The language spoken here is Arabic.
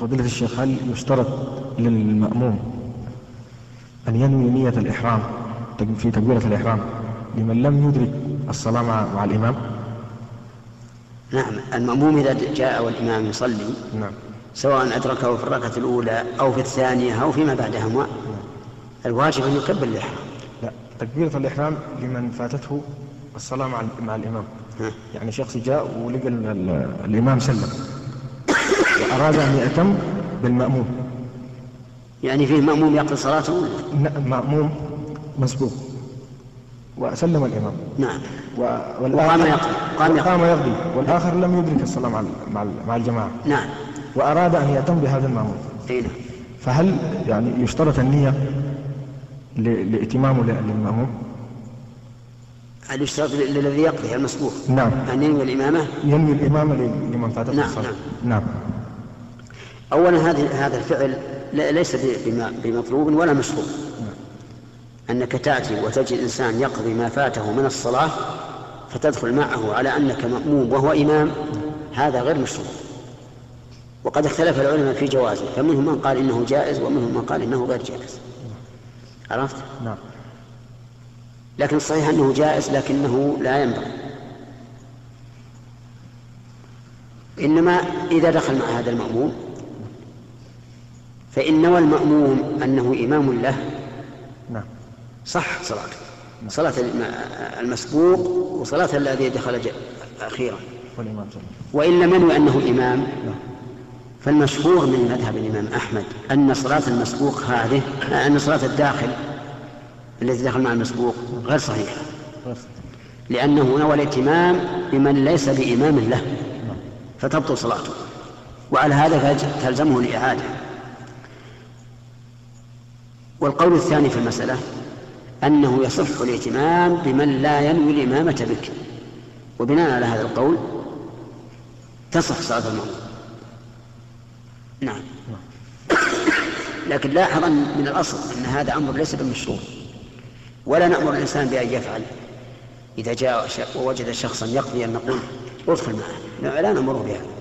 فضيلة الشيخ هل يشترط للمأموم أن ينوي نية الإحرام في تكبيرة الإحرام لمن لم يدرك الصلاة مع, مع الإمام؟ نعم المأموم إذا جاء والإمام يصلي نعم. سواء أدركه في الركعة الأولى أو في الثانية أو فيما بعدهما الواجب أن يكبر الإحرام. لا تكبيرة الإحرام لمن فاتته الصلاة مع, مع الإمام. ها. يعني شخص جاء ولقى ال- ال- الإمام سلم. وأراد أن يأتم بالمأموم. يعني فيه مأموم يقضي صلاته مأموم مسبوق. وسلم الإمام. نعم. و- وقام يقضي. قام قام يقضي. والآخر لم يدرك الصلاة مع مع ال- مع الجماعة. نعم. وأراد أن يأتم بهذا المأموم. أي نعم. فهل يعني يشترط النية ل- لائتمامه ل- للمأموم؟ هل يشترط للذي يقضي المسبوق؟ نعم. أن ينوي الإمامة؟ ينوي الإمامة لمن فاتته نعم، الصلاة. نعم. نعم. أولا هذه هذا الفعل ليس بمطلوب ولا مشروع. أنك تأتي وتجد إنسان يقضي ما فاته من الصلاة فتدخل معه على أنك مأموم وهو إمام هذا غير مشروع. وقد اختلف العلماء في جوازه فمنهم من قال إنه جائز ومنهم من قال إنه غير جائز. عرفت؟ نعم. لكن الصحيح أنه جائز لكنه لا ينبغي. إنما إذا دخل مع هذا المأموم فإن نوى المأموم أنه إمام له. نعم. صح صلاته صلاة الم- المسبوق وصلاة الذي دخل أخيرا. وإن لم ينوي أنه إمام فالمشهور من مذهب الإمام أحمد أن صلاة المسبوق هذه أن صلاة الداخل الذي دخل مع المسبوق غير صحيحة. لأنه نوى الائتمام بمن ليس بإمام له. فتبطل صلاته. وعلى هذا تلزمه الإعادة. والقول الثاني في المسألة أنه يصح الائتمام بمن لا ينوي الإمامة بك. وبناء على هذا القول تصح صلاة المأموم نعم. لكن لاحظ من الأصل أن هذا أمر ليس بالمشروع. ولا نأمر الإنسان بأن يفعل إذا جاء ووجد شخصا يقضي أن نقول ادخل معه لا نأمره بهذا.